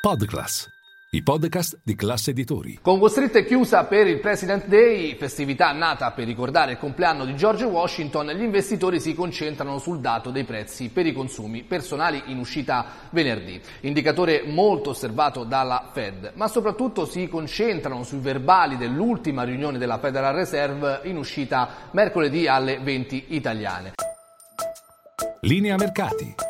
Podclass, i podcast di classe editori. Con Wall Street è chiusa per il President Day, festività nata per ricordare il compleanno di George Washington, gli investitori si concentrano sul dato dei prezzi per i consumi personali in uscita venerdì, indicatore molto osservato dalla Fed, ma soprattutto si concentrano sui verbali dell'ultima riunione della Federal Reserve in uscita mercoledì alle 20 italiane. Linea mercati.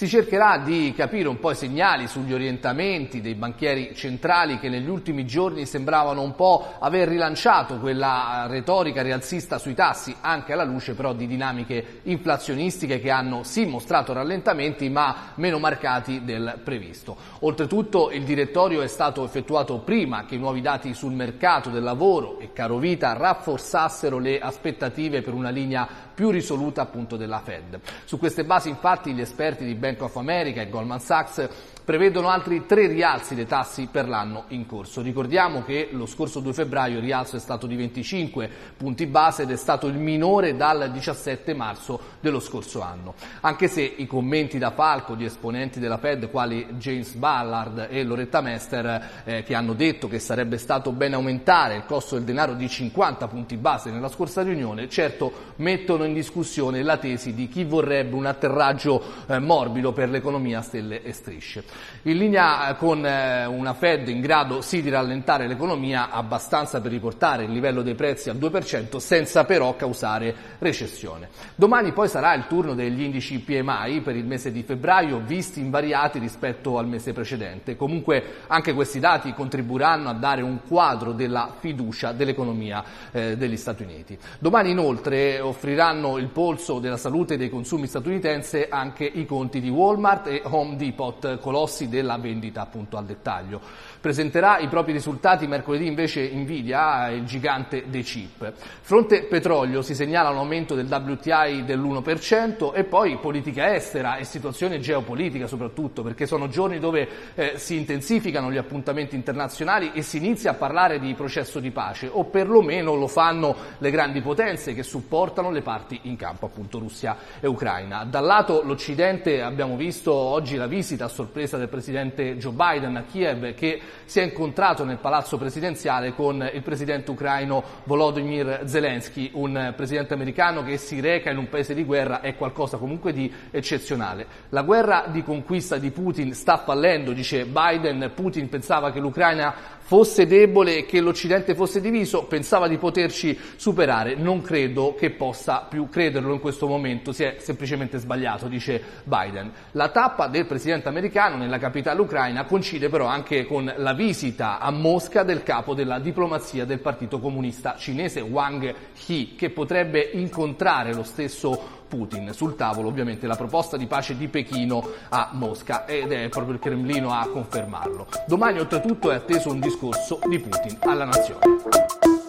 Si cercherà di capire un po' i segnali sugli orientamenti dei banchieri centrali che negli ultimi giorni sembravano un po' aver rilanciato quella retorica rialzista sui tassi, anche alla luce però di dinamiche inflazionistiche che hanno sì mostrato rallentamenti ma meno marcati del previsto. Oltretutto il direttorio è stato effettuato prima che i nuovi dati sul mercato del lavoro e carovita rafforzassero le aspettative per una linea più risoluta appunto della Fed. Su queste basi infatti gli esperti di Bank of America e Goldman Sachs prevedono altri tre rialzi dei tassi per l'anno in corso. Ricordiamo che lo scorso 2 febbraio il rialzo è stato di 25 punti base ed è stato il minore dal 17 marzo dello scorso anno. Anche se i commenti da palco di esponenti della Fed quali James Ballard e Loretta Mester eh, che hanno detto che sarebbe stato bene aumentare il costo del denaro di 50 punti base nella scorsa riunione, certo mettono in discussione la tesi di chi vorrebbe un atterraggio eh, morbido per l'economia a stelle e strisce in linea con eh, una Fed in grado sì di rallentare l'economia abbastanza per riportare il livello dei prezzi al 2% senza però causare recessione. Domani poi sarà il turno degli indici PMI per il mese di febbraio visti invariati rispetto al mese precedente. Comunque anche questi dati contribuiranno a dare un quadro della fiducia dell'economia eh, degli Stati Uniti. Domani inoltre offriranno il polso della salute dei consumi statunitense anche i conti di Walmart e Home Depot, colossi colossi della vendita appunto al dettaglio. Presenterà i propri risultati mercoledì invece Nvidia, il gigante dei chip. Fronte petrolio si segnala un aumento del WTI dell'1% e poi politica estera e situazione geopolitica soprattutto perché sono giorni dove eh, si intensificano gli appuntamenti internazionali e si inizia a parlare di processo di pace o perlomeno lo fanno le grandi potenze che supportano le parti in campo, appunto Russia e Ucraina. Dal lato l'Occidente abbiamo visto oggi la visita a sorpresa del presidente Joe Biden a Kiev che si è incontrato nel palazzo presidenziale con il presidente ucraino Volodymyr Zelensky, un presidente americano che si reca in un paese di guerra è qualcosa comunque di eccezionale. La guerra di conquista di Putin sta fallendo, dice Biden, Putin pensava che l'Ucraina fosse debole e che l'Occidente fosse diviso, pensava di poterci superare. Non credo che possa più crederlo in questo momento, si è semplicemente sbagliato, dice Biden. La tappa del presidente americano nella capitale ucraina coincide però anche con la visita a Mosca del capo della diplomazia del Partito Comunista cinese Wang He, che potrebbe incontrare lo stesso Putin. Sul tavolo ovviamente la proposta di pace di Pechino a Mosca ed è proprio il Cremlino a confermarlo. Domani oltretutto è atteso un discorso di Putin alla nazione.